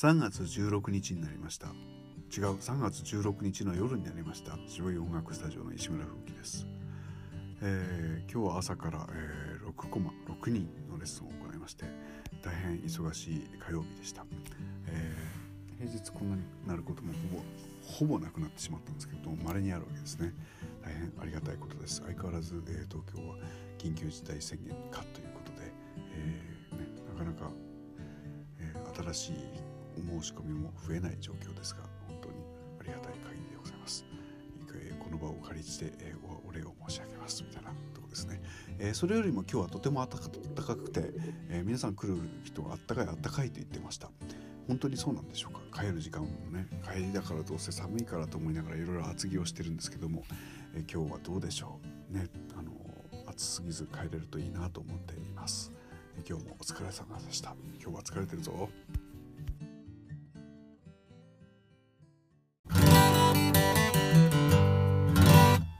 3月16日になりました。違う3月16日の夜になりました。白い音楽スタジオの石村風紀です、えー、今日は朝から、えー、6コマ6人のレッスンを行いまして大変忙しい火曜日でした、えー、平日こんなになることもほぼほぼなくなってしまったんですけど稀にあるわけですね。大変ありがたいことです。相変わらず、えー、東京は緊急事態宣言かということで、えーね、なかなか、えー、新しいお申し込みも増えない状況ですが本当にありがたい限りでございます。この場を借りして、えー、お礼を申し上げますみたいなとこですね、えー、それよりも今日はとても暖かくて、えー、皆さん来る人があったかいあったかいと言ってました。本当にそうなんでしょうか？帰る時間もね帰りだからどうせ寒いからと思いながらいろいろ厚着をしてるんですけども、え今日はどうでしょう？ねあの暑すぎず帰れるといいなと思っています。今日もお疲れ様でした。今日は疲れてるぞ。